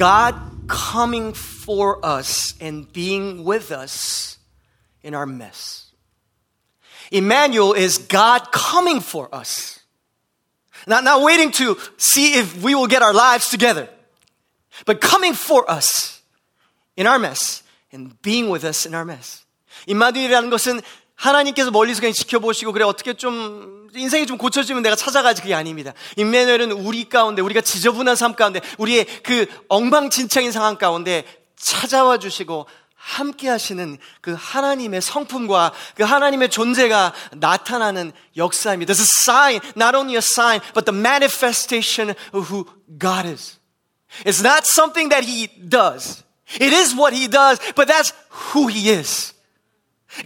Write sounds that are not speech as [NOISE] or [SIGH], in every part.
God coming for us and being with us in our mess. Emmanuel is God coming for us. Not, not waiting to see if we will get our lives together, but coming for us in our mess and being with us in our mess. 임마누엘이라는 것은 하나님께서 멀리서 그냥 지켜보시고 그래 어떻게 좀 인생이 좀 고쳐지면 내가 찾아가지 그게 아닙니다. 임마누엘은 우리 가운데 우리가 지저분한 삶 가운데 우리의 그 엉망진창인 상황 가운데 찾아와 주시고 함께 하시는 그 하나님의 성품과 그 하나님의 존재가 나타나는 역사입니다. This is a sign, not only a sign, but the manifestation of who God is. It's not something that He does. It is what He does, but that's who He is.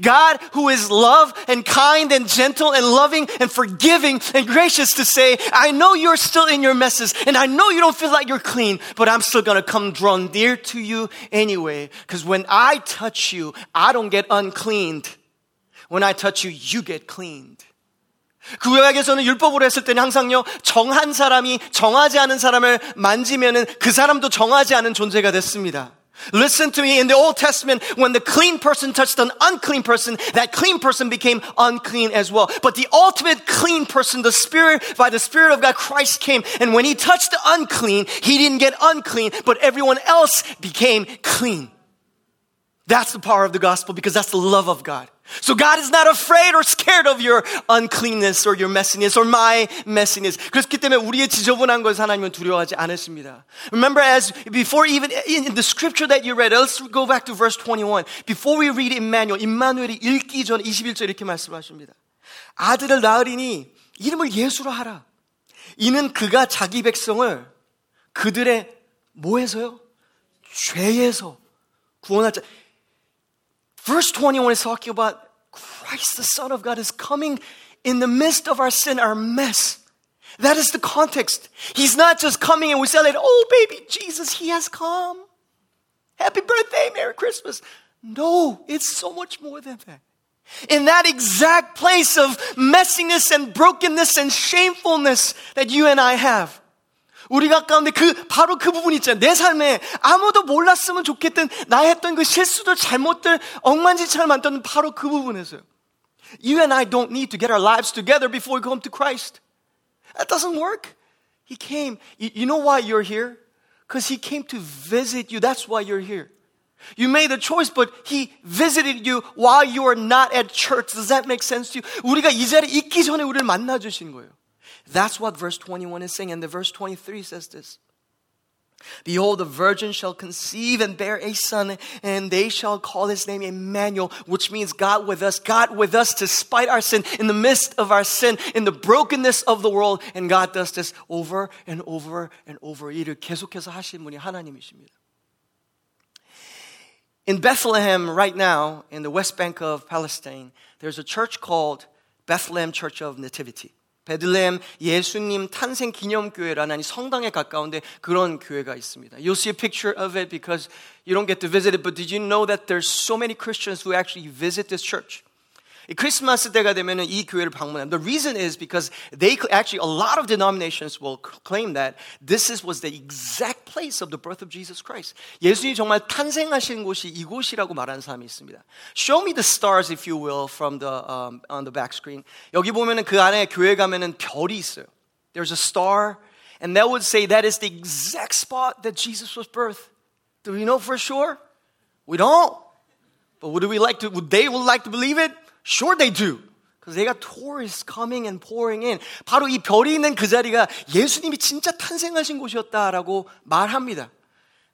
God who is love and kind and gentle and loving and forgiving and gracious to say, I know you're still in your messes and I know you don't feel like you're clean, but I'm still gonna come draw near to you anyway. Cause when I touch you, I don't get uncleaned. When I touch you, you get cleaned. 그 구약에서는 율법으로 했을 때는 항상요, 정한 사람이 정하지 않은 사람을 만지면은 그 사람도 정하지 않은 존재가 됐습니다. Listen to me. In the Old Testament, when the clean person touched an unclean person, that clean person became unclean as well. But the ultimate clean person, the Spirit, by the Spirit of God, Christ came. And when he touched the unclean, he didn't get unclean, but everyone else became clean. That's the power of the gospel because that's the love of God. So God is not afraid or scared of your uncleanness or your messiness or my messiness. 그렇기 때문에 우리의 지저분한 것을 하나님은 두려워하지 않으십니다. Remember as before even in the scripture that you read, let's go back to verse 21. Before we read Emmanuel, 임마누엘이 읽기 전 21절 이렇게 말씀하십니다. 아들을 낳으리니 이름을 예수로 하라. 이는 그가 자기 백성을 그들의 뭐에서요? 죄에서 구원할 자. Verse 21 is talking about Christ, the Son of God, is coming in the midst of our sin, our mess. That is the context. He's not just coming and we celebrate, oh, baby Jesus, he has come. Happy birthday, Merry Christmas. No, it's so much more than that. In that exact place of messiness and brokenness and shamefulness that you and I have, 우리가 가운데 그, 바로 그 부분 있잖아요. 내 삶에 아무도 몰랐으면 좋겠던 나 했던 그 실수들, 잘못들, 엉망진창을 만드는 바로 그 부분에서요. You and I don't need to get our lives together before we come to Christ. That doesn't work. He came. You, you know why you're here? Because He came to visit you. That's why you're here. You made the choice, but He visited you while you were not at church. Does that make sense to you? 우리가 이 자리에 있기 전에 우리를 만나 주신 거예요. That's what verse 21 is saying. And the verse 23 says this. Behold, the virgin shall conceive and bear a son, and they shall call his name Emmanuel, which means God with us, God with us despite our sin, in the midst of our sin, in the brokenness of the world. And God does this over and over and over. 이를 계속해서 하신 분이 하나님이십니다. In Bethlehem, right now, in the West Bank of Palestine, there's a church called Bethlehem Church of Nativity. 베들레헴 예수님 탄생 기념교회라는 성당에 가까운데 그런 교회가 있습니다. You'll see a picture of it because you don't get to visit it, but did you know that there's so many Christians who actually visit this church? 크리스마스 때가 되면 이 교회를 방문합니다. The reason is because they actually a lot of denominations will claim that this is was the exact place of the birth of Jesus Christ. 예수님이 정말 탄생하신 곳이 이곳이라고 말하는 사람이 있습니다. Show me the stars if you will from the um, on the back screen. 여기 보면은 그 안에 교회 가면은 별이 있어요. There's a star and that would say that is the exact spot that Jesus was birthed. Do we know for sure? We don't. But would we like to would they would like to believe it? Sure they do. Because they got tourists coming and pouring in. 바로 이 별이 있는 그 자리가 예수님이 진짜 탄생하신 곳이었다라고 말합니다.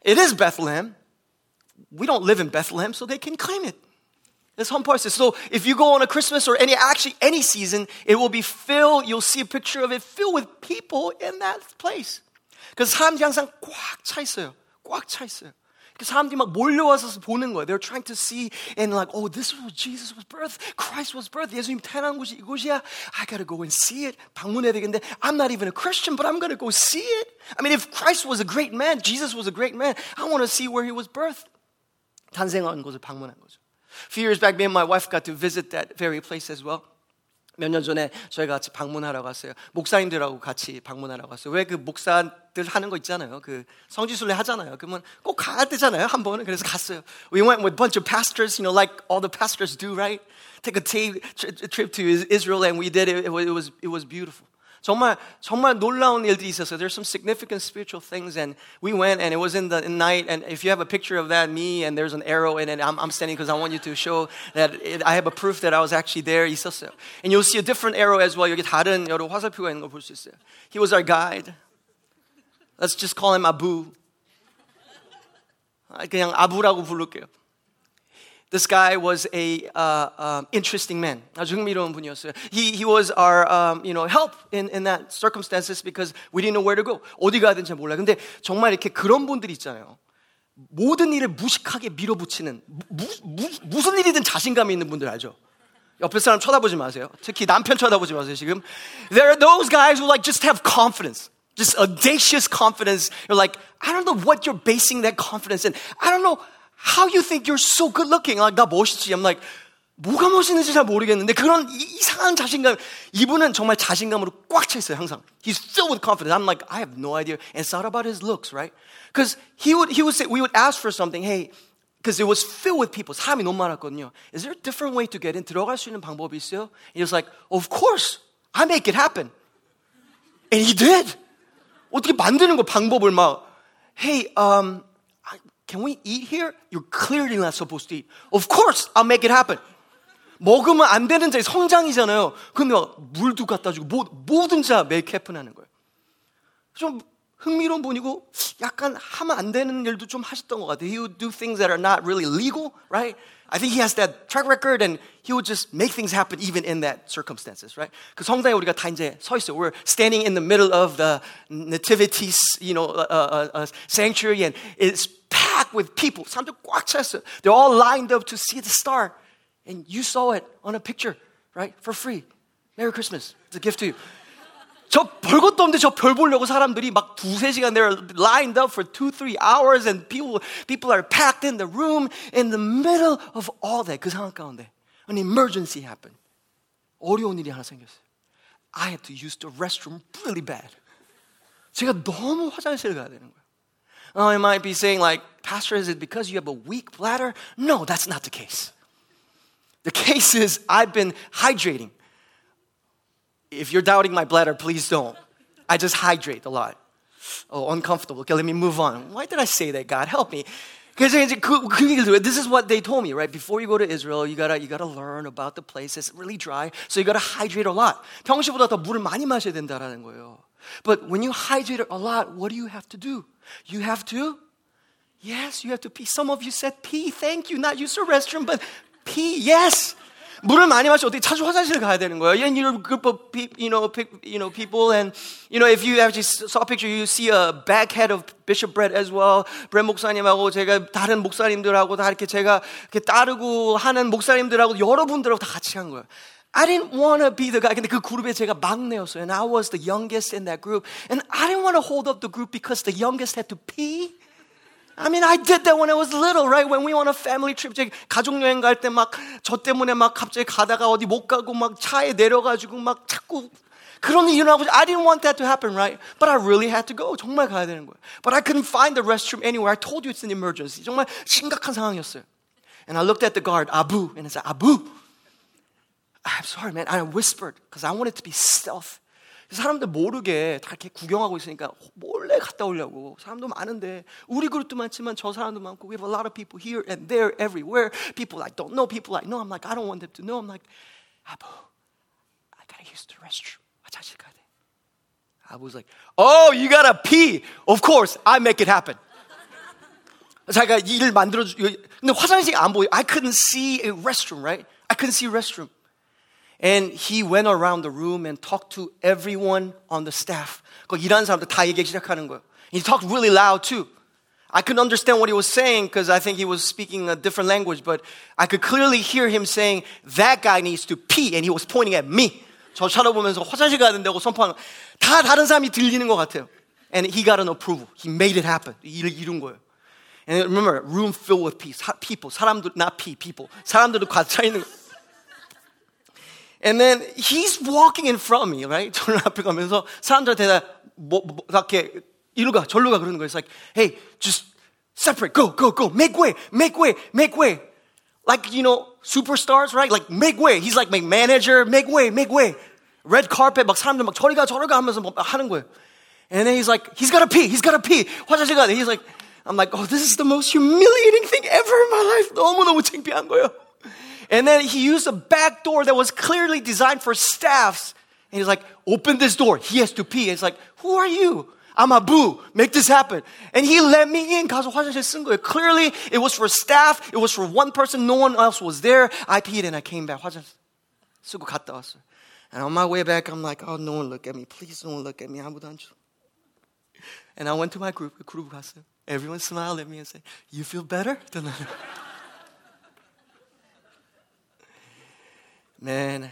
It is Bethlehem. We don't live in Bethlehem, so they can claim it. That's one part. So if you go on a Christmas or any actually any season, it will be filled. You'll see a picture of it filled with people in that place. because 사람들이 항상 꽉 차 있어요. 꽉 차 있어요. 사람들이 막 몰려와서 보는 거예요. They're trying to see and like, oh, this was Jesus was birth. Christ was birth. 예수님 태어난 곳이 이곳이야. I gotta go and see it. 방문해야 되겠는데 I'm not even a Christian, but I'm gonna go see it. I mean, if Christ was a great man, Jesus was a great man, I want to see where he was birthed. 탄생한 곳을 방문한 거죠. A few years back, me and my wife got to visit that very place as well. 몇 년 전에 저희가 같이 방문하러 갔어요. 목사님들하고 같이 방문하러 갔어요. 왜 그 목사들 하는 거 있잖아요. 그 성지순례 하잖아요. 그러면 꼭 가야 되잖아요. 한 번은 그래서 갔어요. We went with a bunch of pastors, you know, like all the pastors do, right? Take a trip to Israel, and we did it. It was it was beautiful. 정말 정말 놀라운 일들이 있었어요. There's some significant spiritual things, and we went, and it was in the night. And if you have a picture of that, me, and there's an arrow in it, I'm, I'm standing because I want you to show that it, I have a proof that I was actually there. 있었어요. And you'll see a different arrow as well. 여기 다른 여러 화살표가 있는 걸 볼 수 있어요. He was our guide. Let's just call him Abu. 그냥 아부라고 부를게요. This guy was a uh, um, interesting man. 아주 흥미로운 분이었어요. He, he was our um, you know, help in, in that circumstances because we didn't know where to go. 어디 가야 되는지 몰라. 근데 정말 이렇게 그런 분들이 있잖아요. 모든 일을 무식하게 밀어붙이는 무, 무, 무슨 일이든 자신감이 있는 분들 알죠? 옆에 사람 쳐다보지 마세요. 특히 남편 쳐다보지 마세요, 지금. There are those guys who like just have confidence. Just audacious confidence. You're like, I don't know what you're basing that confidence in. I don't know how you think you're so good looking? Like, 나 멋있지. I'm like, 뭐가 멋있는지 잘 모르겠는데 그런 이상한 자신감. 이분은 정말 자신감으로 꽉 차 있어요, 항상. He's filled with confidence. I'm like, I have no idea. And it's not about his looks, right? Because he would, he would say, we would ask for something. Hey, because it was filled with people. 사람이 너무 많았거든요. Is there a different way to get in? 들어갈 수 있는 방법이 있어요? He was like, of course. I make it happen. And he did. 어떻게 만드는 거 방법을 막, hey, um, Can we eat here? You're clearly not supposed to eat. Of course, I'll make it happen. 먹으면 안 되는 자리 성장이잖아요. 그러면 물도 갖다 주고 뭐, 뭐든지 다 make happen 하는 거예요. 좀 흥미로운 분이고 약간 하면 안 되는 일도 좀 하셨던 것 같아요. He would do things that are not really legal, right? I think he has that track record and he would just make things happen even in that circumstances, right? 그 성당에 우리가 다 이제 서 있어요. We're standing in the middle of the nativity, you know, uh, uh, uh, sanctuary and it's packed with people. 사람들 꽉 찼어요. They're all lined up to see the star. And you saw it on a picture, right? For free. Merry Christmas. It's a gift to you. 저 별것도 없는데 저 별 보려고 사람들이 막 두세 시간 they're lined up for two, three hours and people, people are packed in the room in the middle of all that. 그 상황 가운데 an emergency happened. 어려운 일이 하나 생겼어요. I had to use the restroom really bad. 제가 너무 화장실 가야 되는 거예요. Oh, I might be saying like, Pastor, is it because you have a weak bladder? No, that's not the case. The case is I've been hydrating. If you're doubting my bladder, please don't. I just hydrate a lot. Oh, uncomfortable. Okay, let me move on. Why did I say that, God? Help me. Because this is what they told me, right? Before you go to Israel, you gotta, you gotta learn about the place. It's really dry, so you gotta hydrate a lot. 평시보다 더 물을 많이 마셔야 된다라는 거예요. But when you hydrate a lot, what do you have to do? You have to, yes, you have to pee. Some of you said pee. Thank you. Not use the restroom, but pee. Yes. 물을 많이 마시 어떻게 자주 화장실 가야 되는 거예요. And you're a group of you know, you know, people and you know, if you actually saw a picture, you see a back head of Bishop Brett as well. 브렛 목사님하고 제가 다른 목사님들하고 다 이렇게 제가 이렇게 따르고 하는 목사님들하고 여러분들하고 다 같이 간 거예요. I didn't want to be the guy. 근데 그 그룹에 제가 막내였어요. And I was the youngest in that group. And I didn't want to hold up the group because the youngest had to pee. I mean, I did that when I was little, right? When we went on a family trip, 제 가족 여행 갈 때 막 저 때문에 막 갑자기 가다가 어디 못 가고 막 차에 내려가지고 막 자꾸 그런 일 일어나고 I didn't want that to happen, right? But I really had to go. 정말 가야 되는 거예요. But I couldn't find the restroom anywhere. I told you it's an emergency. 정말 심각한 상황이었어요. And I looked at the guard, Abu, and I said, Abu, I'm sorry, man. I whispered because I wanted to be stealth. 사람들 모르게 다 이렇게 구경하고 있으니까 몰래 갔다 오려고 사람도 많은데 우리 그룹도 많지만 저 사람도 많고 we have a lot of people here and there everywhere people I don't know people I know I'm like I don't want them to know I'm like Abu I gotta use the restroom 화장실 가야 돼 I was like oh you gotta pee of course I make it happen 자기가 일을 만들어 주 근데 화장실이 안 보여 I couldn't see a restroom right I couldn't see a restroom And he went around the room and talked to everyone on the staff. 거기 일하는 사람들 다 얘기하기 시작하는 거예요. He talked really loud too. I couldn't understand what he was saying because I think he was speaking a different language, but I could clearly hear him saying, that guy needs to pee, and he was pointing at me. 저 쳐다보면서 화장실 가야 된다고 선포하는 다 다른 사람이 들리는 것 같아요. And he got an approval. He made it happen. 일을 이룬 거예요. And remember, room filled with peace. people. 사람들, not pee, people. 사람들도 꽉 차 있는 거예요. And then he's walking in front of me, right? 저는 [LAUGHS] 앞에 가면서 사람들한테 다 뭐, 뭐, 이렇게 이리로 가, 절로 가 그러는 거예요. It's like, hey, just separate, go, go, go, make way, make way, make way. Like, you know, superstars, right? Like, make way. He's like, make manager, make way, make way. Red carpet, 막 사람들 막 저리 가, 저리 가 하면서 막 하는 거예요. And then he's like, he's gotta pee, he's gotta pee. 화장실 가. He's like, I'm like, oh, this is the most humiliating thing ever in my life. 너무너무 창피한 거예요. And then he used a back door that was clearly designed for staffs. And he's like, open this door. He has to pee. It's like, who are you? I'm Abu. Make this happen. And he let me in. 가서 화장실 쓴 거예요. Clearly, it was for staff. It was for one person. No one else was there. I peed and I came back. 화장실 쓰고 갔다 왔어요. And on my way back, I'm like, oh, no one look at me. Please don't look at me. 아무도 안 줘. And I went to my group. 그룹 갔어요. Everyone smiled at me and said, you feel better? [LAUGHS] Man,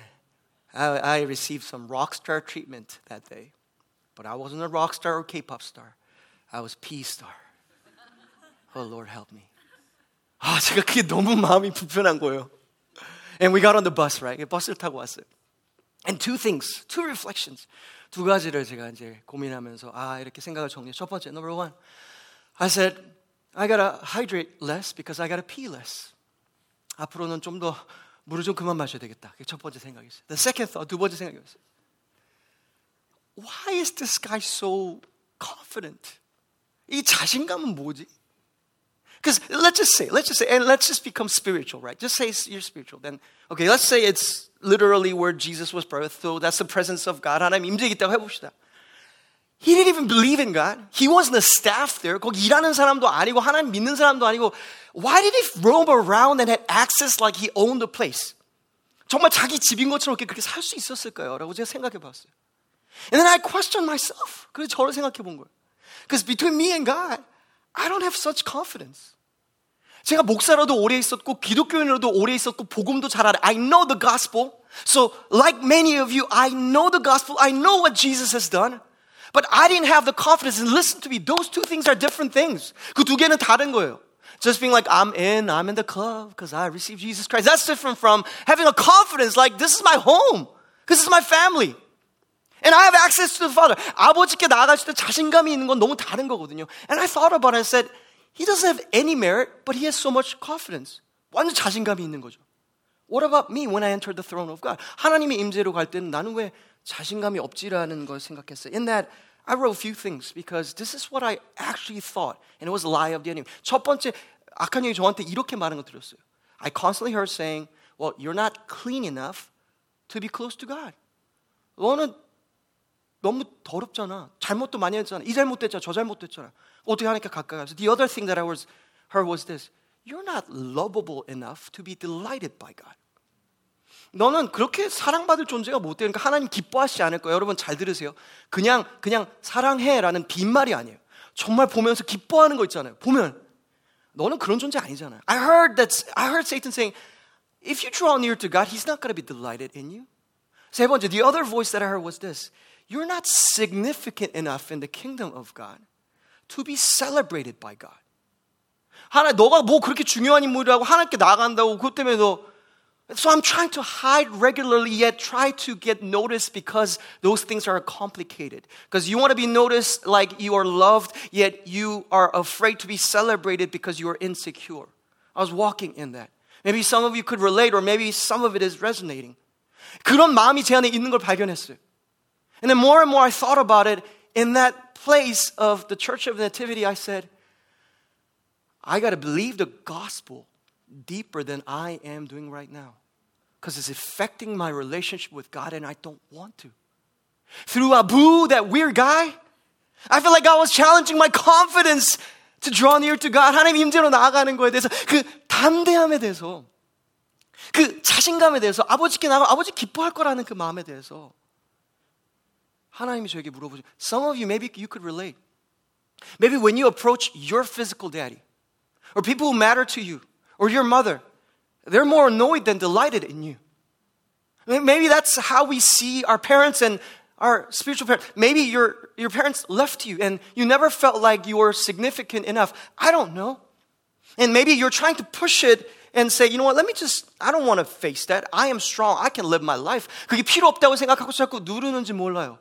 I, I received some rock star treatment that day. But I wasn't a rock star or K pop star. I was P star. Oh, Lord, help me. 아, 제가 그게 너무 마음이 불편한 거예요. And we got on the bus, right? 버스를 타고 왔어요. And two things, two reflections. 두 가지를 제가 이제 고민하면서 아, 이렇게 생각을 정리해. 첫 번째, number one. I said, I gotta hydrate less because I gotta pee less. 앞으로는 좀더 물을 좀 그만 마셔야 되겠다. 그게 첫 번째 생각이었어요. The second thought, 두 번째 생각이었어요. Why is this guy so confident? 이 자신감은 뭐지? Because let's just say, let's just say, and let's just become spiritual, right? Just say you're spiritual. Then, okay, let's say it's literally where Jesus was birthed, so that's the presence of God. 하나님 임재기 있다고 해봅시다. He didn't even believe in God. He wasn't a staff there. 거기 일하는 사람도 아니고 하나님 믿는 사람도 아니고 why did he roam around and had access like he owned the place? 정말 자기 집인 것처럼 그렇게 살 수 있었을까요? 라고 제가 생각해 봤어요. And then I questioned myself. 그래서 저를 생각해 본 거예요. Because between me and God, I don't have such confidence. 제가 목사로도 오래 있었고 기독교인으로도 오래 있었고 복음도 잘 알아요. I know the gospel. So like many of you, I know the gospel. I know what Jesus has done. But I didn't have the confidence. And listen to me, those two things are different things. 그 두 개는 다른 거예요. Just being like, I'm in, I'm in the club because I received Jesus Christ. That's different from having a confidence like, this is my home. This is my family. And I have access to the Father. 아버지께 나아갔을 때 자신감이 있는 건 너무 다른 거거든요. And I thought about it and said, he doesn't have any merit, but he has so much confidence. 완전 자신감이 있는 거죠. What about me when I entered the throne of God? 하나님의 임재로 갈 때는 나는 왜 자신감이 없지라는 걸 생각했어요. In that I wrote a few things because this is what I actually thought and it was a lie of the enemy. 첫 번째 악한 영이 저한테 이렇게 말하는 거 들었어요. I constantly heard saying, well, you're not clean enough to be close to God. 너는 너무 더럽잖아. 잘못도 많이 했잖아. 이 잘못됐잖아. 저 잘못됐잖아. 어떻게 하니까 가까이 가서. The other thing that I was heard was this. You're not lovable enough to be delighted by God. 너는 그렇게 사랑받을 존재가 못 되니까 하나님 기뻐하시지 않을 거예요. 여러분 잘 들으세요. 그냥 그냥 사랑해라는 빈말이 아니에요. 정말 보면서 기뻐하는 거 있잖아요. 보면 너는 그런 존재 아니잖아요. I heard that I heard Satan saying, if you draw near to God, He's not going to be delighted in you. 세 번째, the other voice that I heard was this: You're not significant enough in the kingdom of God to be celebrated by God. 하나 너가 뭐 그렇게 중요한 인물이라고 하나님께 나간다고 그것 때문에 너 So I'm trying to hide regularly, yet try to get noticed because those things are complicated. Because you want to be noticed like you are loved, yet you are afraid to be celebrated because you are insecure. I was walking in that. Maybe some of you could relate, or maybe some of it is resonating. 그런 마음이 제 안에 있는 걸 발견했어요. And then more and more I thought about it. In that place of the Church of Nativity, I said, I got to believe the gospel deeper than I am doing right now because it's affecting my relationship with God and I don't want to. Through Abu, that weird guy, I feel like God was challenging my confidence to draw near to God. 하나님 임재로 나아가는 거에 대해서 그 담대함에 대해서 그 자신감에 대해서 아버지께 나가 아버지 기뻐할 거라는 그 마음에 대해서 하나님이 저에게 물어보죠. Some of you maybe you could relate. Maybe when you approach your physical daddy or people who matter to you or your mother, they're more annoyed than delighted in you. Maybe that's how we see our parents and our spiritual parents. Maybe your, your parents left you and you never felt like you were significant enough. I don't know. And maybe you're trying to push it and say, you know what, let me just, I don't want to face that. I am strong. I can live my life. 그게 필요 없다고 생각하고 자꾸 누르는지 몰라요.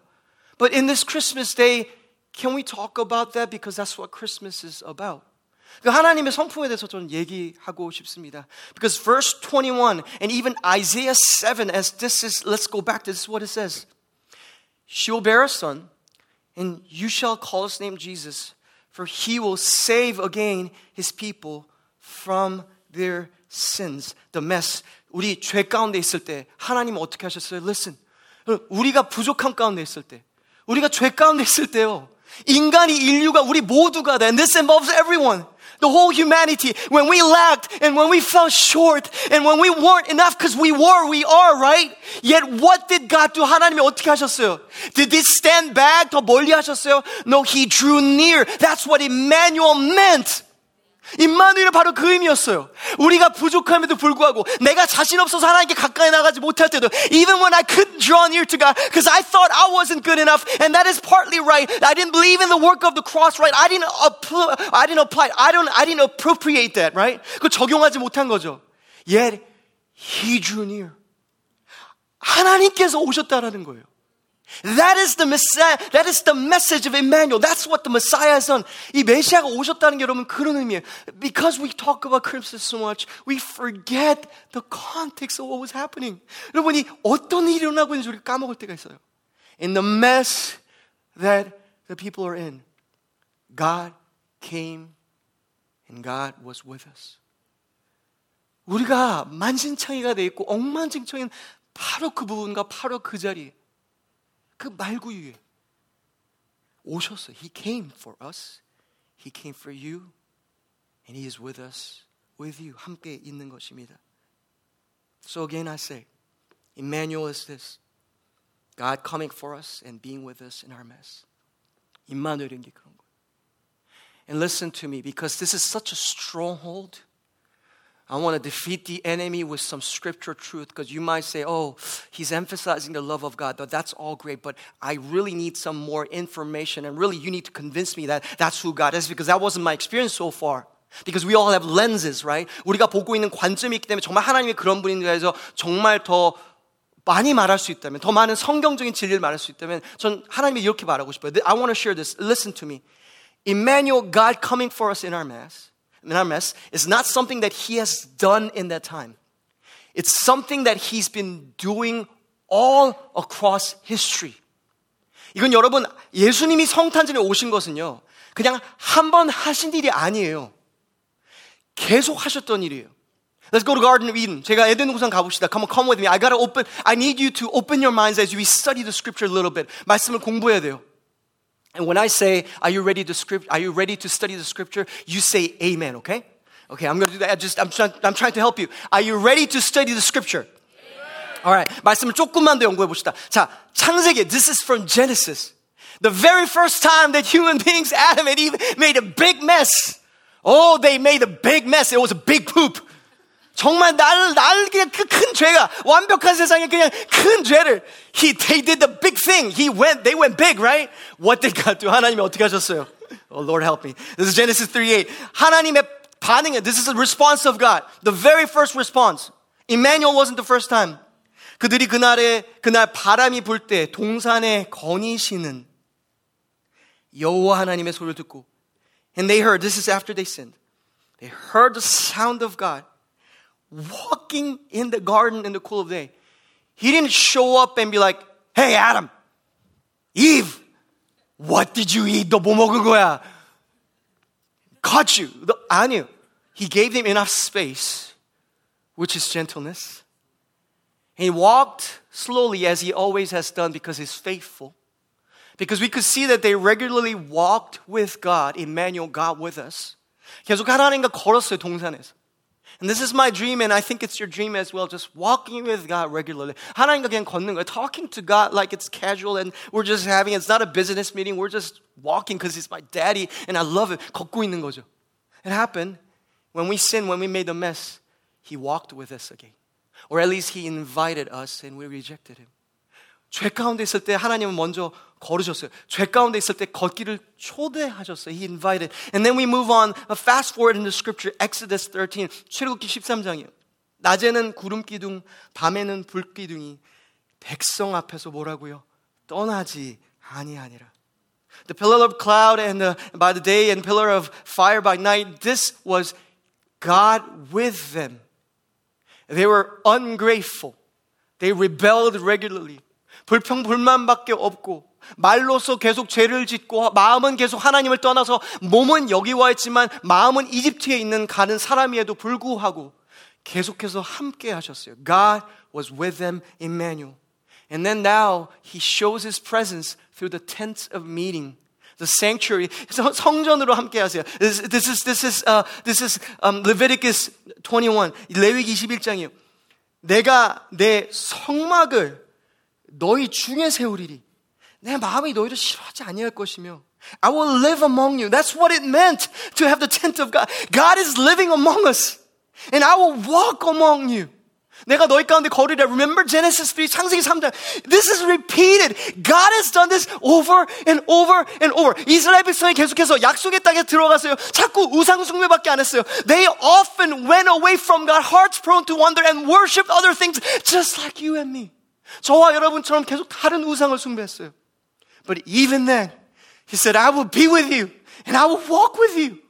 But in this Christmas day, can we talk about that? Because that's what Christmas is about. 그 하나님의 성품에 대해서 좀 얘기하고 싶습니다. Because verse 21 and even Isaiah 7 as this is let's go back to this is what it says. She will bear a son and you shall call his name Jesus for he will save again his people from their sins. The mess. 우리 죄 가운데 있을 때 하나님은 어떻게 하셨어요? Listen. 우리가 부족한 가운데 있을 때 우리가 죄 가운데 있을 때요. 인간이 인류가 우리 모두가 and this involves everyone. the whole humanity, when we lacked and when we fell short and when we weren't enough because we were, we are, right? Yet what did God do? 하나님이 어떻게 하셨어요? Did he stand back? 더 멀리 하셨어요? No, he drew near. That's what Emmanuel meant. 임마누엘은 바로 그 의미였어요. 우리가 부족함에도 불구하고 내가 자신 없어서 하나님께 가까이 나가지 못할 때도 even when I couldn't draw near to God because I thought I wasn't good enough and that is partly right. I didn't believe in the work of the cross, right? I didn't apply, I didn't apply, I don't, I didn't appropriate that, right? 그 적용하지 못한 거죠. Yet He drew near. 하나님께서 오셨다라는 거예요. That is the Messiah. That is the message of Emmanuel. That's what the Messiah has done. 이 메시아가 오셨다는 게 여러분 그런 의미예요. Because we talk about Christmas so much, we forget the context of what was happening. 여러분이 어떤 일이 일어나고 있는지 우리가 까먹을 때가 있어요. In the mess that the people are in, God came and God was with us. 우리가 만신창이가 돼 있고 엉망진창인 바로 그 부분과 바로 그 자리에 그 말구유에 오셨어요. He came for us. He came for you. And He is with us, with you. 함께 있는 것입니다. So again I say, Emmanuel is this. God coming for us and being with us in our mess. 임마누엘인 게 그런 거예요. And listen to me because this is such a stronghold. I want to defeat the enemy with some scripture truth because you might say, oh, he's emphasizing the love of God. That's all great, but I really need some more information. And really, you need to convince me that that's who God is because that wasn't my experience so far. Because we all have lenses, right? 우리가 보고 있는 관점이 있기 때문에 정말 하나님이 그런 분인가 해서 정말 더 많이 말할 수 있다면, 더 많은 성경적인 진리를 말할 수 있다면, 전 하나님이 이렇게 말하고 싶어요. I want to share this. Listen to me. Emmanuel, God coming for us in our Mass Mess is not something that he has done in that time. It's something that he's been doing all across history. 이건 여러분, 예수님이 성탄절에 오신 것은요, 그냥 한 번 하신 일이 아니에요. 계속 하셨던 일이에요. Let's go to Garden of Eden. 제가 에덴 동산 가봅시다. Come on, come with me. I gotta open, I need you to open your minds as we study the scripture a little bit. 말씀을 공부해야 돼요. And when I say, are you ready to script, are you ready to study the scripture? You say amen, okay? Okay, I'm gonna do that. I just, I'm trying, I'm trying to help you. Are you ready to study the scripture? Alright. 말씀을 조금만 더 연구해 봅시다. 자, 창세기. This is from Genesis. The very first time that human beings, [LAUGHS] Adam and Eve, made a big mess. Oh, they made a big mess. It was a big poop. 정말 날, 날 그냥 그큰 죄가 완벽한 세상에 그냥 큰 죄를 he they did the big thing. He went they went big, right? What did God do? 하나님이 어떻게 하셨어요? Oh Lord help me. This is Genesis 3:8. 하나님의 반응은 this is the response of God. The very first response. Emmanuel wasn't the first time. 그들이 그날에 그날 바람이 불 때 동산에 거니시는 여호와 하나님의 소리를 듣고 and they heard this is after they sinned. They heard the sound of God walking in the garden in the cool of day. He didn't show up and be like, hey, Adam, Eve, what did you eat? 너 뭐 먹은 거야? Caught you. 너, 아니요. He gave them enough space, which is gentleness. He walked slowly as he always has done because he's faithful. Because we could see that they regularly walked with God, Emmanuel, God with us. 계속 하나님과 걸었어요, 동산에서. And this is my dream, and I think it's your dream as well. Just walking with God regularly. 하나님과 그냥 걷는 거예요. Talking to God like it's casual and we're just having, it's not a business meeting. We're just walking because He's my daddy and I love it. 걷고 있는 거죠. It happened when we sinned, when we made a mess. He walked with us again. Or at least He invited us and we rejected Him. 죄 가운데 있을 때 하나님은 먼저 걸으셨어요. 죄 가운데 있을 때 걷기를 초대하셨어요. He invited. And then we move on, fast forward in the scripture, Exodus 13, 출애굽기 13장이에요. 낮에는 구름 기둥, 밤에는 불 기둥이 백성 앞에서 뭐라고요? 떠나지 아니하니라. The pillar of cloud and the, by the day and pillar of fire by night, this was God with them. They were ungrateful. They rebelled regularly. 불평 불만밖에 없고 말로서 계속 죄를 짓고 마음은 계속 하나님을 떠나서 몸은 여기 와 있지만 마음은 이집트에 있는 가는 사람이에도 불구하고 계속해서 함께 하셨어요. God was with them, Emmanuel. And then now he shows his presence through the tent of meeting. The sanctuary, 성전으로 함께 하세요. This, this is, this is, uh, this is um, Leviticus 21, 레위기 21장이에요. 내가 내 성막을 너희 중에 세우리리. 내 마음이 너희를 싫어하지 아니할 것이며 I will live among you. That's what it meant to have the tent of God. God is living among us. And I will walk among you. 내가 너희 가운데 거리라. Remember Genesis 3, 창세기 3장. This is repeated. God has done this over and over and over. 이스라엘 백성이 계속해서 약속의 땅에 들어갔어요. 자꾸 우상 숭배밖에 안 했어요. They often went away from God, hearts prone to wonder and worshiped other things just like you and me. 저와 여러분처럼 계속 다른 우상을 숭배했어요. But even then, he said, I will be with you and I will walk with you.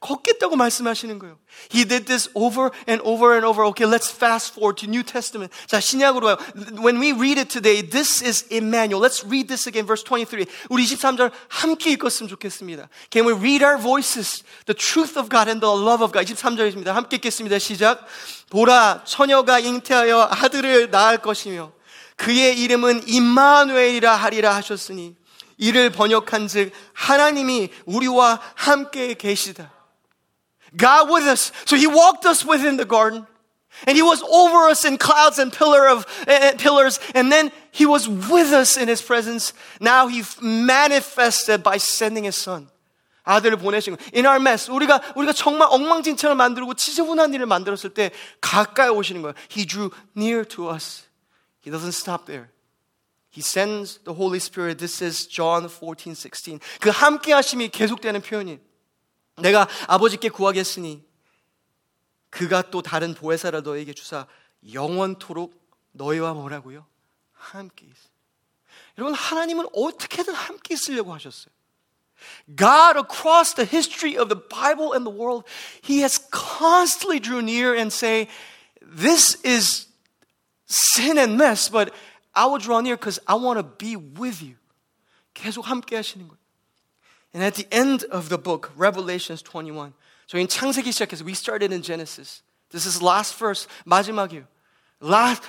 걷겠다고 말씀하시는 거예요. He did this over and over and over. Okay, let's fast forward to New Testament. 자, 신약으로 와요. When we read it today, this is Emmanuel. Let's read this again, verse 23. 우리 23절 함께 읽었으면 좋겠습니다. Can we read our voices? The truth of God and the love of God. 23절입니다. 함께 읽겠습니다. 시작. 보라, 처녀가 잉태하여 아들을 낳을 것이며 그의 이름은 임마누엘이라 하리라 하셨으니 이를 번역한즉 하나님이 우리와 함께 계시다. God with us. So he walked us within the garden. And he was over us in clouds and pillar of uh, pillars, and then he was with us in his presence. Now he manifested by sending his son. 아들을 보내신 거. In our mess, 우리가 우리가 정말 엉망진창을 만들고 지저분한 일을 만들었을 때 가까이 오시는 거예요. He drew near to us. He doesn't stop there. He sends the Holy Spirit. This is John 14, 16. 그 함께 하심이 계속되는 표현이 내가 아버지께 구하겠으니 그가 또 다른 보혜사라 너에게 주사 영원토록 너희와 뭐라고요? 함께 있어. 여러분 하나님은 어떻게든 함께 있으려고 하셨어요. God across the history of the Bible and the world, He has constantly drew near and say, this is sin and mess, but I will draw near because I want to be with you. 계속 함께 하시는 거예요. And at the end of the book, Revelations 21, 저희는 창세기 시작해서 we started in Genesis. This is last verse, 마지막이에요. Last,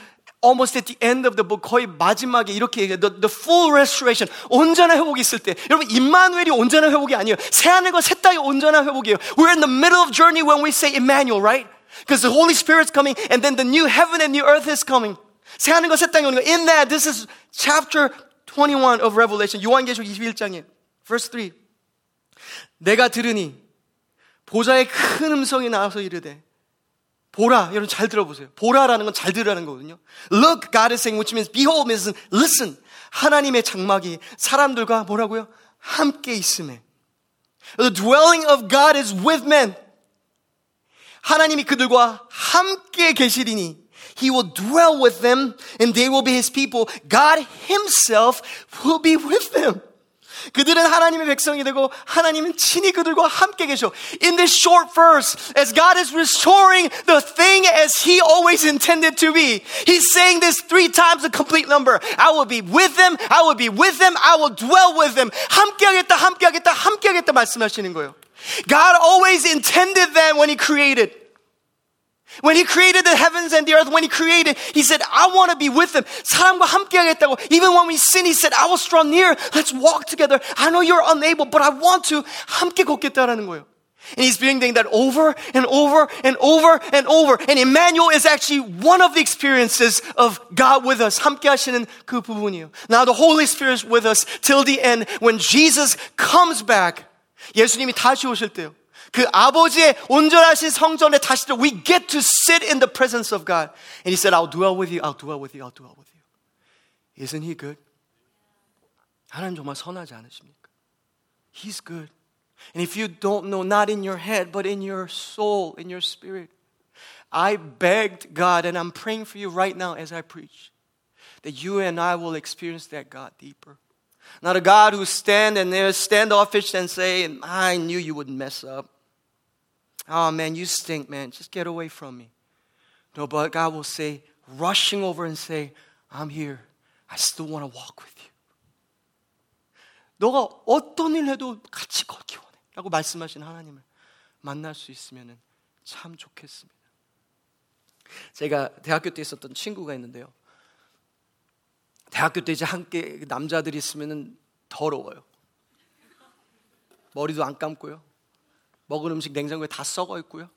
almost at the end of the book, 거의 마지막에 이렇게 얘기해요. The, the full restoration, 온전한 회복이 있을 때. 여러분, 임마누엘이 온전한 회복이 아니에요. 새하늘과 새 땅이 온전한 회복이에요. We're in the middle of journey when we say Emmanuel, right? Because the Holy Spirit's coming and then the new heaven and new earth is coming. 새 하늘과 새 땅이 오는 거. In that, this is chapter 21 of Revelation. 요한계시록 21장이에요. Verse 3. 내가 들으니 보좌의 큰 음성이 나와서 이르되 보라, 여러분 잘 들어보세요. 보라라는 건 잘 들으라는 거거든요. Look, God is saying, which means behold means listen. 하나님의 장막이 사람들과 뭐라고요? 함께 있음에. The dwelling of God is with men. 하나님이 그들과 함께 계시리니 He will dwell with them and they will be His people. God Himself will be with them. 그들은 하나님의 백성이 되고 하나님은 친히 그들과 함께 계셔. In this short verse, as God is restoring the thing as He always intended to be, He's saying this three times a complete number. I will be with them, I will be with them, I will dwell with them. 함께하겠다, 함께하겠다, 함께하겠다 말씀하시는 거예요. God always intended that when He created. When he created the heavens and the earth, when he created, he said, I want to be with them. 사람과 함께 하겠다고. Even when we sin, he said, I will draw near. Let's walk together. I know you're unable, but I want to. 함께 걷겠다라는 거예요. And he's been doing that over and over and over and over. And Emmanuel is actually one of the experiences of God with us. 함께 하시는 그 부분이에요. Now the Holy Spirit is with us till the end. When Jesus comes back, 예수님이 다시 오실 때요. 그 아버지의 온전하신 성전에 다시 we get to sit in the presence of God. And he said, I'll dwell with you, I'll dwell with you, I'll dwell with you. Isn't he good? 하나님 정말 선하지 않으십니까? He's good. And if you don't know, not in your head, but in your soul, in your spirit, I begged God, and I'm praying for you right now as I preach, that you and I will experience that God deeper. Not a God who stand and they're standoffish and say, I knew you would mess up. Oh man, you stink, man. Just get away from me. No, but God will say, rushing over and say, I'm here. I still want to walk with you. 너가 어떤 일 해도 같이 걷기 원해. 라고 말씀하신 하나님을 만날 수 있으면 참 좋겠습니다. 제가 대학교 때 있었던 친구가 있는데요. 대학교 때 이제 함께 남자들이 있으면 더러워요. 머리도 안 감고요. 먹은 음식 냉장고에 다 썩어 있고요.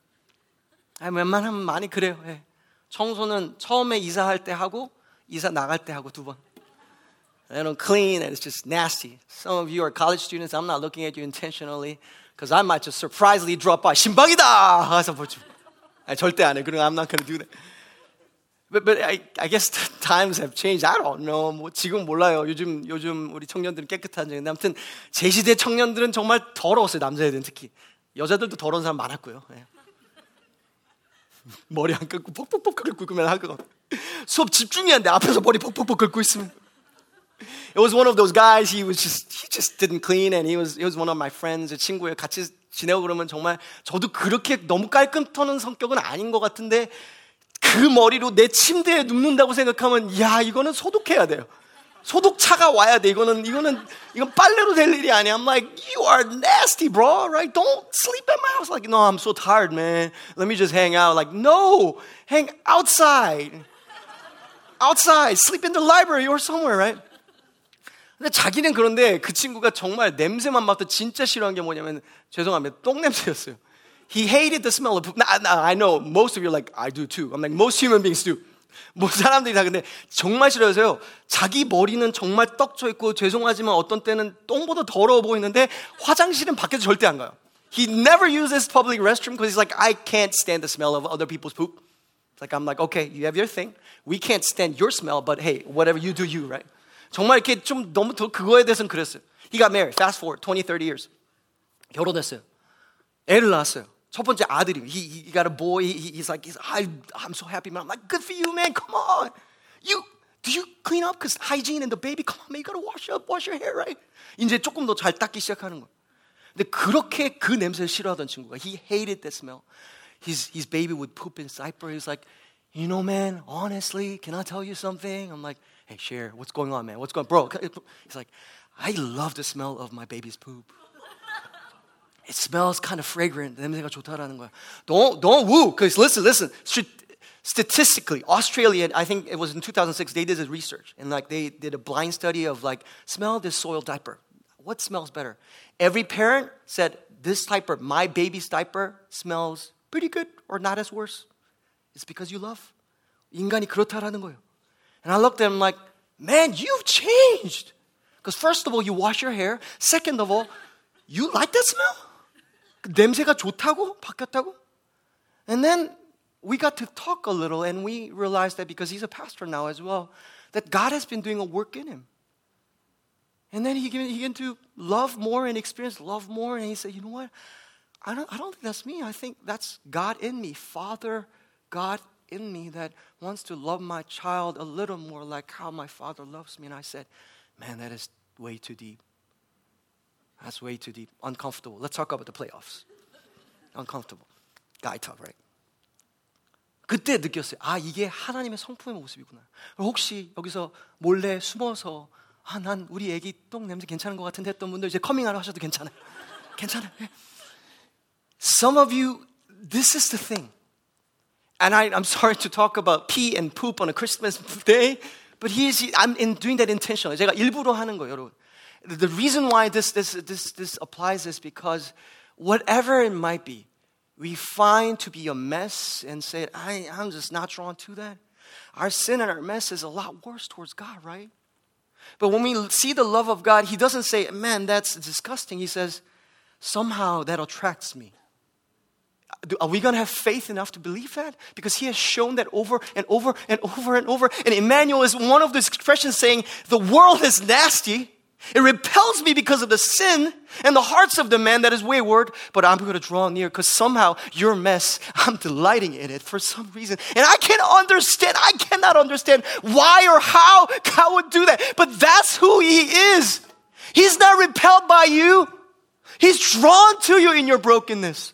아, 웬만하면 많이 그래요. 예. 청소는 처음에 이사할 때 하고 이사 나갈 때 하고 두 번. They don't clean and it's just nasty. Some of you are college students. I'm not looking at you intentionally because I might just surprisingly drop by. 신방이다! 하서 보죠. 절대 안 해. 그럼 I'm not to do that. But, but I, I guess [LAUGHS] times have changed. I don't know. 뭐 지금 몰라요. 요즘 요즘 우리 청년들은 깨끗한지. 근데 아무튼 제 시대 청년들은 정말 더러웠어요. 남자애들은 특히. 여자들도 더러운 사람 많았고요. 예. [LAUGHS] 머리 안 감고 퍽퍽퍽 긁고 그러면 하고 수업 집중이 안 돼. 앞에서 머리 퍽퍽퍽 긁고 있으면. It was one of those guys. He was just he just didn't clean, and he was he was one of my friends. 친구예요. 같이 지내고 그러면 정말 저도 그렇게 너무 깔끔 터는 성격은 아닌 것 같은데 그 머리로 내 침대에 눕는다고 생각하면 야 이거는 소독해야 돼요. 소독차가 와야 돼. 이거는 이거는 이건 빨래로 될 일이 아니야. I'm like, you are nasty, bro. Right? Don't sleep at my house. Like, no, I'm so tired, man. Let me just hang out. Like, no, hang outside. Outside. Sleep in the library or somewhere, right? 근데 자기는 그런데 그 친구가 정말 냄새만 맡도 진짜 싫어한 게 뭐냐면 죄송합니다. 똥 냄새였어요. He hated the smell of poop. Now, now, I know most of you are like, I do too. I'm like, most human beings do. [LAUGHS] 뭐 사람들이 다 근데 정말 싫어해서요. 자기 머리는 정말 떡져 있고 죄송하지만 어떤 때는 똥보다 더러워 보이는데 화장실은 밖에서 절대 안 가요. He never uses public restroom because he's like, I can't stand the smell of other people's poop. It's like I'm like, okay, you have your thing. We can't stand your smell, but hey, whatever you do, you, right? 정말 이렇게 좀 너무 더 그거에 대해서는 그랬어요. He got married. Fast forward 20, 30 years. 결혼했어요. 애를 낳았어요. 첫 번째 아들이 he, he got a boy. He, he's like he's, I, I'm so happy man. I'm like good for you man. Come on. You do you clean up because hygiene and the baby. Come on man. You gotta wash up, wash your hair right. 이제 조금 더 잘 닦기 시작하는 거예요. 근데 그렇게 그 냄새를 싫어하던 친구가 he hated that smell. His his baby would poop in diaper. He's like, you know man, honestly, can I tell you something? I'm like, hey share, what's going on man? What's going, bro? He's like, I love the smell of my baby's poop. It smells kind of fragrant. 냄새가 좋다라는 거야. Don't don't woo. Because listen, listen. Statistically, Australia, I think it was in 2006, they did a research and like they did a blind study of like smell this soiled diaper. What smells better? Every parent said this diaper, my baby's diaper, smells pretty good or not as worse. It's because you love. 인간이 그렇다라는 거예요. And I looked at him like, man, you've changed. Because first of all, you wash your hair. Second of all, you like that smell? 냄새가 좋다고? 바뀌었다고? And then we got to talk a little and we realized that because he's a pastor now as well, that God has been doing a work in him. And then he began, he began to love more and experience love more. And he said, you know what? I don't, I don't think that's me. I think that's God in me. Father, God in me that wants to love my child a little more like how my father loves me. And I said, man, that is way too deep. That's way too deep. Uncomfortable. Let's talk about the playoffs. Uncomfortable. Guy talk, right? 그때 느꼈어요. 아, 이게 하나님의 성품의 모습이구나. 혹시 여기서 몰래 숨어서 아, 난 우리 애기 똥 냄새 괜찮은 것 같은데 했던 분들 이제 커밍아웃 하셔도 괜찮아요. 괜찮아요. Some of you, this is the thing. And I, I'm sorry to talk about pee and poop on a Christmas day, but he's, I'm in doing that intentionally. 제가 일부러 하는 거예요, 여러분. The reason why this, this, this, this applies is because whatever it might be, we find to be a mess and say, I, I'm just not drawn to that. Our sin and our mess is a lot worse towards God, right? But when we see the love of God, He doesn't say, man, that's disgusting. He says, somehow that attracts me. Are we going to have faith enough to believe that? Because he has shown that over and over and over and over. And Emmanuel is one of those expressions saying, the world is nasty. It repels me because of the sin and the hearts of the man that is wayward, but I'm going to draw near because somehow your mess, [LAUGHS] I'm delighting in it for some reason. And I can't understand, I cannot understand why or how God would do that. But that's who He is. He's not repelled by you, He's drawn to you in your brokenness.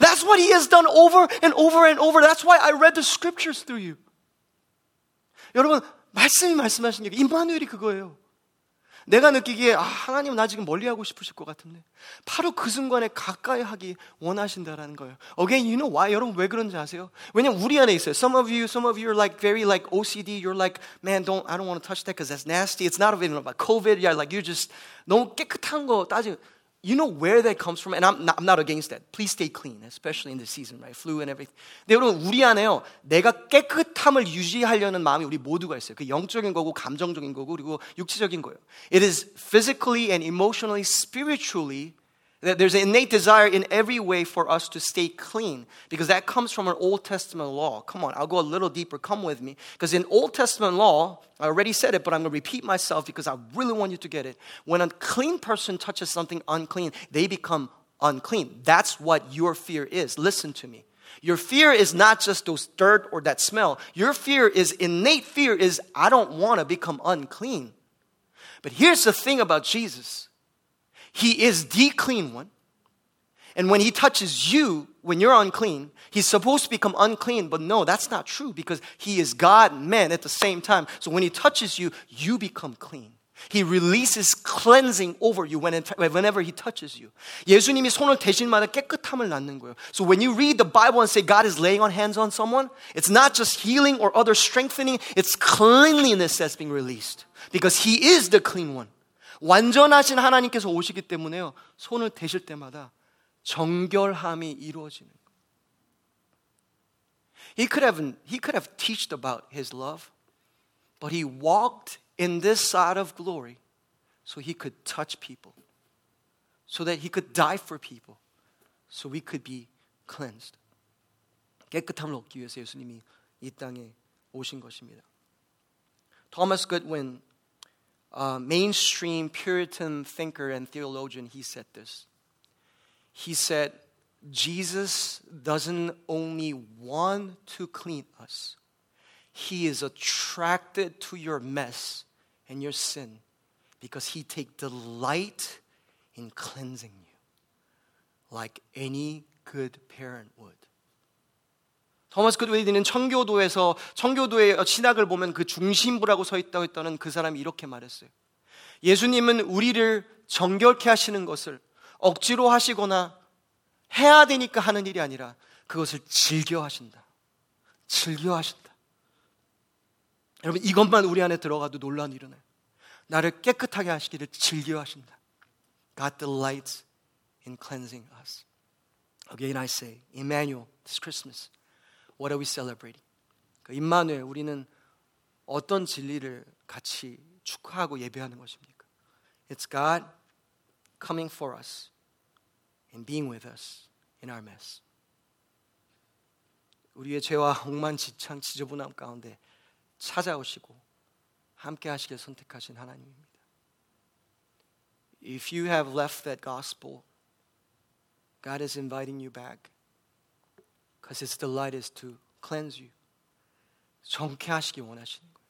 That's what He has done over and over and over. That's why I read the scriptures through you. 여러분, 말씀이 말씀하신 게 임마누엘이 그거예요. 내가 느끼기에 아, 하나님 나 지금 멀리하고 싶으실 것 같은데 바로 그 순간에 가까이 하기 원하신다라는 거예요. Again, you know why? 여러분 왜 그런지 아세요? 왜냐면 우리 안에 있어요. Some of you, some of you are like very like OCD. You're like, man, don't, I don't want to touch that because that's nasty. It's not even about COVID. Yeah, like you just 너무 깨끗한 거 따지. You know where that comes from? And I'm not, I'm not against that. Please stay clean, especially in this season, right? Flu and everything. 근데 여러분, 우리 안에요. 내가 깨끗함을 유지하려는 마음이 우리 모두가 있어요. 그 영적인 거고, 감정적인 거고, 그리고 육체적인 거예요. It is physically and emotionally, spiritually there's an innate desire in every way for us to stay clean because that comes from an Old Testament law. Come on, I'll go a little deeper. Come with me. Because in Old Testament law, I already said it, but I'm going to repeat myself because I really want you to get it. When a clean person touches something unclean, they become unclean. That's what your fear is. Listen to me. Your fear is not just those dirt or that smell. Your fear is innate fear is I don't want to become unclean. But here's the thing about Jesus. He is the clean one. And when he touches you, when you're unclean, he's supposed to become unclean, but no, that's not true because he is God and man at the same time. So when he touches you, you become clean. He releases cleansing over you whenever he touches you. 예수님이 손을 대신마다 깨끗함을 낳는 거예요. So when you read the Bible and say God is laying on hands on someone, it's not just healing or other strengthening, it's cleanliness that's being released because he is the clean one. 완전하신 하나님께서 오시기 때문에요. 손을 대실 때마다 정결함이 이루어지는 거예요. He could have he could have teached about his love, but he walked in this side of glory so he could touch people. So that he could die for people. So we could be cleansed. 깨끗함을 얻기 위해서 예수님이 이 땅에 오신 것입니다. 토마스 굿윈 uh, mainstream Puritan thinker and theologian, he said this. He said, Jesus doesn't only want to clean us, He is attracted to your mess and your sin because He takes delight in cleansing you like any good parent would. 토마스 그웨이드는 청교도에서 청교도의 신학을 보면 그 중심부라고 서 있다고 했다는 그 사람이 이렇게 말했어요. 예수님은 우리를 정결케 하시는 것을 억지로 하시거나 해야 되니까 하는 일이 아니라 그것을 즐겨 하신다. 즐겨 하신다. 여러분 이것만 우리 안에 들어가도 놀라운 일어나요. 나를 깨끗하게 하시기를 즐겨 하신다. God delights in cleansing us. Again I say, Emmanuel, this Christmas. What are we celebrating? 그 임마누엘 우리는 어떤 진리를 같이 축하하고 예배하는 것입니까? It's God coming for us and being with us in our mess. 우리의 죄와 억만지창 지저분함 가운데 찾아오시고 함께 하시길 선택하신 하나님입니다. If you have left that gospel, God is inviting you back. Because His delight is to cleanse you. 정케하시기 원하시는 거예요.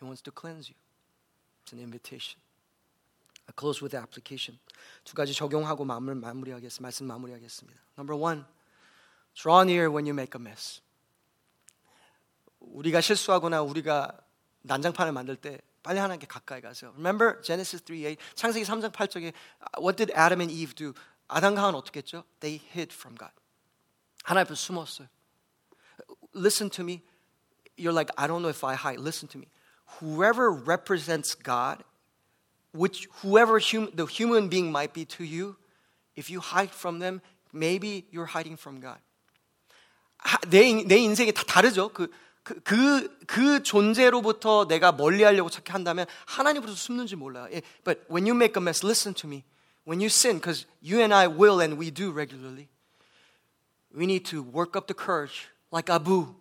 He wants to cleanse you. It's an invitation. I close with the application. 두 가지 적용하고 마무리, 마무리하겠습니다. 말씀 마무리하겠습니다. Number one, draw near when you make a mess. 우리가 실수하거나 우리가 난장판을 만들 때 빨리 하나님께 가까이 가세요. Remember Genesis 3:8 창세기 3장 8절에 What did Adam and Eve do? 아담과 하와는 어떻게 했죠? They hid from God. 하나님 앞에 숨었어요. Listen to me. You're like, I don't know if I hide. Listen to me. Whoever represents God, which whoever hum, the human being might be to you, if you hide from them, maybe you're hiding from God. 내, 내 인생이 다 다르죠. 그, 그, 그, 그 존재로부터 내가 멀리 하려고 찾게 한다면 하나님으로부터 숨는지 몰라요. But when you make a mess, listen to me. When you sin, because you and I will and we do regularly, we need to work up the courage like Abu.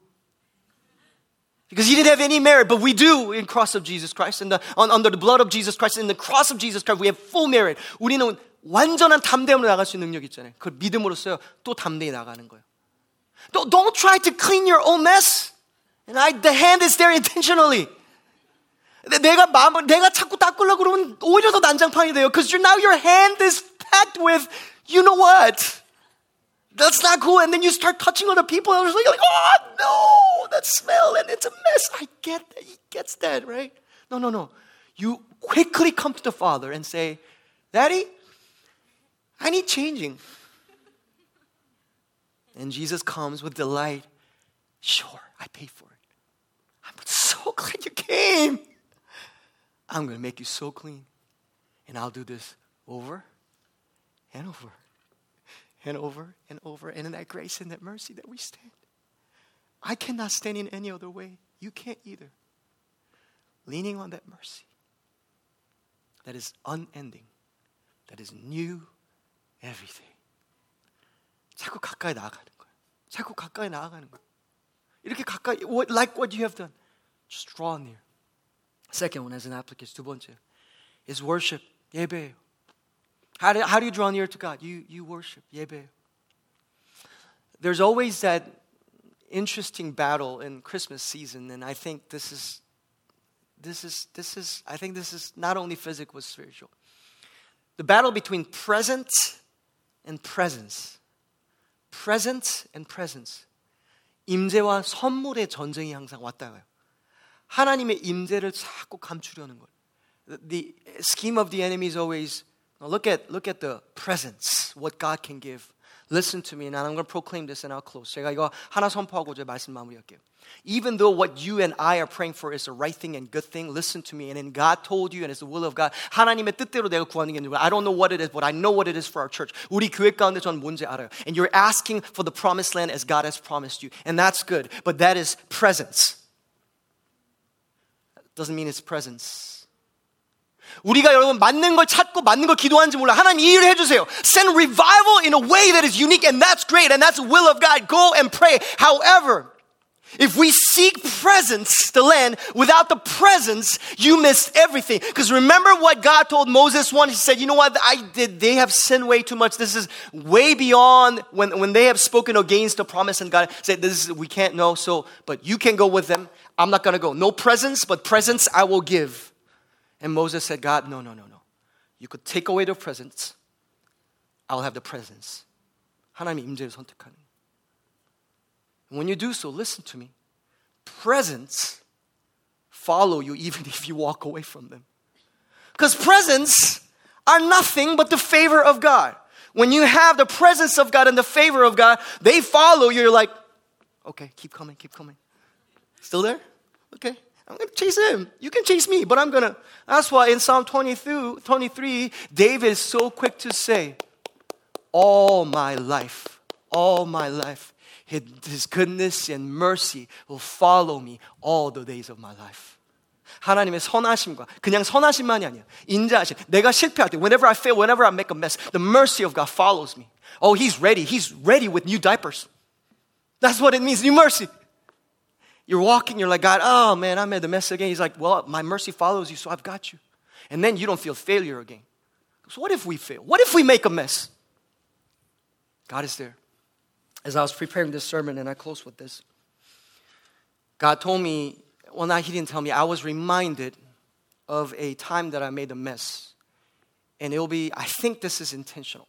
Because he didn't have any merit, but we do in cross of Jesus Christ, and under the blood of Jesus Christ, in the cross of Jesus Christ, we have full merit. 우리는 완전한 담대함으로 나갈 수 있는 능력 있잖아요. 그 믿음으로써 또 담대히 나가는 거예요. Don't, don't try to clean your own mess. And I, the hand is there intentionally. 내가 마음, 내가 자꾸 닦으려고 그러면 오히려 더 난장판이 돼요. Because now your hand is packed with, you know what? That's not cool. And then you start touching other people, and you're like, oh no, that smell, and it's a mess. I get that. He gets that, right? No, no, no. You quickly come to the Father and say, Daddy, I need changing. And Jesus comes with delight. Sure, I pay for it. I'm so [LAUGHS] glad you came. I'm going to make you so clean. And I'll do this over and over and over and over. And in that grace and that mercy that we stand. I cannot stand in any other way. You can't either. Leaning on that mercy that is unending, that is new everything. 자꾸 가까이 나아가는 거예요. 자꾸 가까이 나아가는 거예요. 이렇게 가까이, like what you have done. Just draw near. Second one as an application, 두 번째, is worship, 예배예요. How do, how do you draw near to God? You, you worship, 예배. There's always that interesting battle in Christmas season, and I think this is, this is, this is, I think this is not only physical, but spiritual. The battle between present and presence. Present and presence. 임재와 선물의 전쟁이 항상 왔다 가요. 하나님의 임재를 자꾸 감추려는 거예요. The scheme of the enemy is always now look at, look at the presence, what God can give. Listen to me, and I'm going to proclaim this and I'll close. 제가 이거 하나 선포하고 제 말씀 마무리할게요. Even though what you and I are praying for is the right thing and good thing, listen to me. And then God told you, and it's the will of God. 하나님의 뜻대로 내가 구하는 게 I don't know what it is, but I know what it is for our church. 우리 교회 가운데 전 뭔지 알아요. And you're asking for the promised land as God has promised you, and that's good. But that is presence. Doesn't mean it's presence. 우리가 여러분 맞는 걸 찾고 맞는 걸 기도하는지 몰라. 하나님 이 일을 해주세요. Send revival in a way that is unique and that's great and that's the will of God. Go and pray. However, if we seek presence, the land, without the presence, you miss everything. Because remember what God told Moses once? He said, you know what? I did, they have sinned way too much. This is way beyond when, when they have spoken against the promise and God said, this is, we can't know. So, but you can go with them. I'm not going to go. No presence, but presence I will give. And Moses said, God, no, no, no, no. You could take away the presence. I'll have the presence. 하나님의 임재를 선택하는. When you do so, listen to me. Presence follow you even if you walk away from them. Because presents are nothing but the favor of God. When you have the presence of God and the favor of God, they follow you. You're like, okay, keep coming, keep coming. Still there? Okay. I'm going to chase him. You can chase me, but I'm going to. That's why in Psalm 22, 23, David is so quick to say, All my life, all my life, his goodness and mercy will follow me all the days of my life. 하나님의 선하심과 그냥 선하심만이 아니야. 인자하심. 내가 실패할 때, whenever I fail, whenever I make a mess, the mercy of God follows me. Oh, He's ready. He's ready with new diapers. That's what it means, new mercy. You're walking, you're like, God, oh man, I made the mess again. He's like, well, my mercy follows you, so I've got you. And then you don't feel failure again. So what if we fail? What if we make a mess? God is there. As I was preparing this sermon, and I close with this, God told me, well, not He didn't tell me, I was reminded of a time that I made a mess. And it'll be, I think this is intentional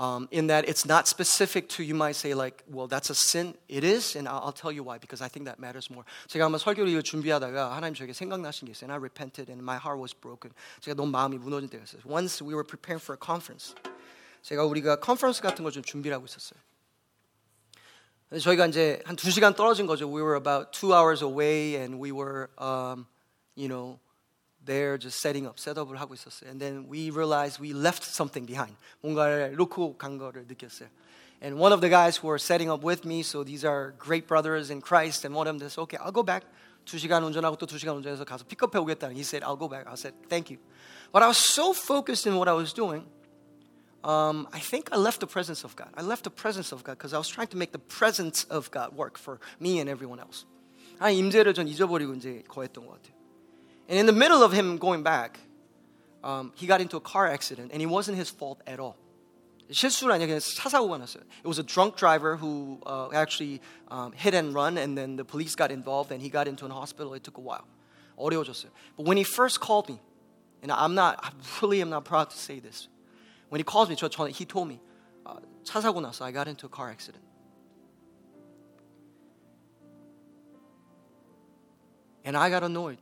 um, in that it's not specific to, you might say, like, well, that's a sin. It is, and I'll, I'll tell you why, because I think that matters more. 제가 아마 설교를 준비하다가 하나님 저에게 생각나신 게 있어요. And I repented, and my heart was broken. 제가 너무 마음이 무너진 때가 있어요. Once we were preparing for a conference. 제가 우리가 컨퍼런스 같은 걸 좀 준비를 하고 있었어요. 저희가 이제 한 두 시간 떨어진 거죠. We were about two hours away, and we were, um, you know, there just setting up, 셋업을 하고 있었어요. And then we realized we left something behind. 뭔가를 놓고 간 거를 느꼈어요. And one of the guys who were setting up with me, so these are great brothers in Christ, and one of them said, okay, I'll go back. 두 시간 운전하고 또 두 시간 운전해서 가서 픽업해 오겠다. He said, I'll go back. I said, thank you. But I was so focused in what I was doing, um, I think I left the presence of God. I left the presence of God because I was trying to make the presence of God work for me and everyone else. 아 임재를 전 잊어버리고 이제 거했던 것 같아요. And in the middle of him going back, um, he got into a car accident, and it wasn't his fault at all. 실수는 아니야 그냥 차 사고가 났어요. It was a drunk driver who uh, actually um, hit and run, and then the police got involved, and he got into a hospital. It took a while. 어려워졌어요. But when he first called me, and I'm not, I really am not proud to say this. When he calls me, 저, 저, he told me, uh, 차 사고 나서 I got into a car accident. And I got annoyed.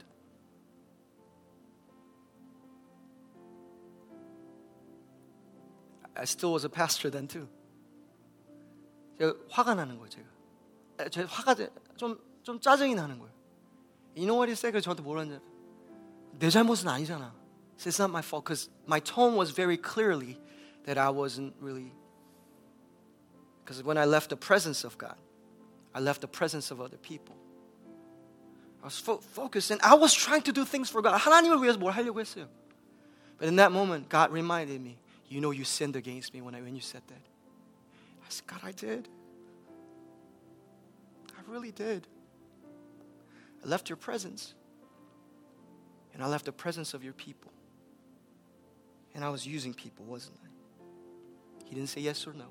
I still was a pastor then too. 제가 화가 나는 거예요, 제가. 제 화가 좀, 좀 짜증이 나는 거예요. You know what he said? 그래서 저한테 뭐라 했냐. 내 잘못은 아니잖아. So it's not my fault because my tone was very clearly that I wasn't really. Because when I left the presence of God, I left the presence of other people. I was fo- focused and I was trying to do things for God. 하나님을 위해서 뭘 하려고 했어요. But in that moment, God reminded me, you know you sinned against me when, I, when you said that. I said, God, I did. I really did. I left your presence. And I left the presence of your people. And I was using people, wasn't I? He didn't say yes or no.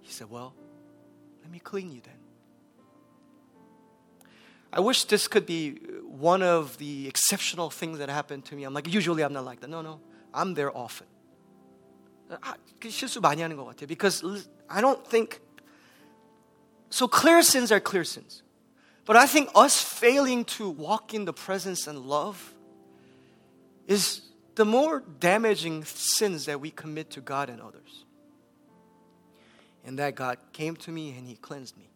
He said, Well, let me clean you then. I wish this could be one of the exceptional things that happened to me. I'm like, usually I'm not like that. No, no. I'm there often. 아, 실수 많이 하는 것 같아요. Because I don't think so clear sins are clear sins. But I think us failing to walk in the presence and love is the more damaging sins that we commit to God and others. And that God came to me and He cleansed me.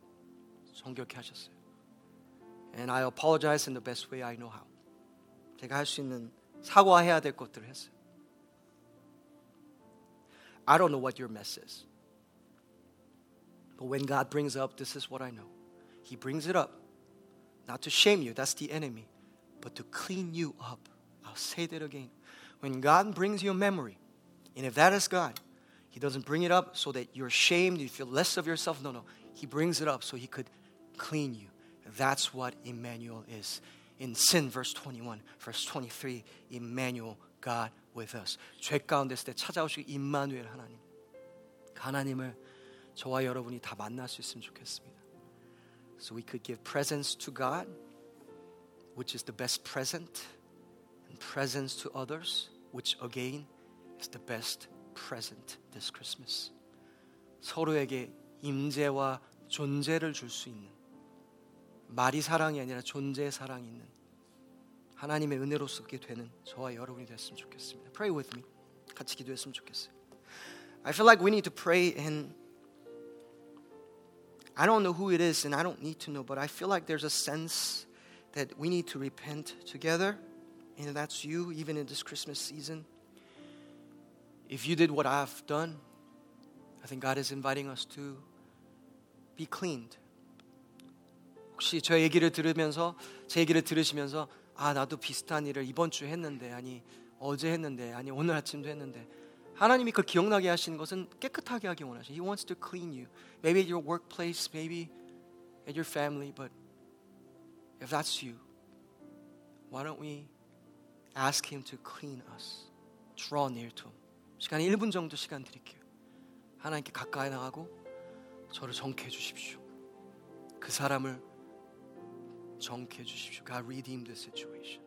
정결케 하셨어요. And I apologize in the best way I know how. 제가 할 수 있는 사과해야 될 것들을 했어요. I don't know what your mess is. But when God brings up, this is what I know. He brings it up not to shame you, that's the enemy, but to clean you up. I'll say that again. When God brings you a memory, and if that is God, He doesn't bring it up so that you're ashamed, you feel less of yourself. No, no. He brings it up so He could clean you. That's what Immanuel is. In sin, verse 21, verse 23, Immanuel, God with us. 죄 가운데 있을 때 찾아오시고 임마누엘 하나님. 하나님을 저와 여러분이 다 만날 수 있으면 좋겠습니다. So we could give presents to God, which is the best present, and presents to others, which again is the best present this Christmas. 서로에게 임재와 존재를 줄 수 있는 말이 사랑이 아니라 존재의 사랑이 있는 하나님의 은혜로 쓰게 되는 저와 여러분이 됐으면 좋겠습니다. Pray with me. 같이 기도했으면 좋겠어요. I feel like we need to pray and I don't know who it is and I don't need to know, but I feel like there's a sense that we need to repent together. And that's you, even in this Christmas season. If you did what I've done, I think God is inviting us to be cleaned. 혹시 저 얘기를 들으면서 제 얘기를 들으시면서 아 나도 비슷한 일을 이번 주 했는데 아니 어제 했는데 아니 오늘 아침도 했는데 하나님이 그 기억나게 하시는 것은 깨끗하게 하기 원하시. He wants to clean you. Maybe at your workplace, maybe at your family, but if that's you, why don't we ask him to clean us? Draw near to him. 시간 1분 정도 시간 드릴게요. 하나님께 가까이 나가고 저를 정케 해 주십시오. 그 사람을 정케 해 주십시오. God redeem the situation.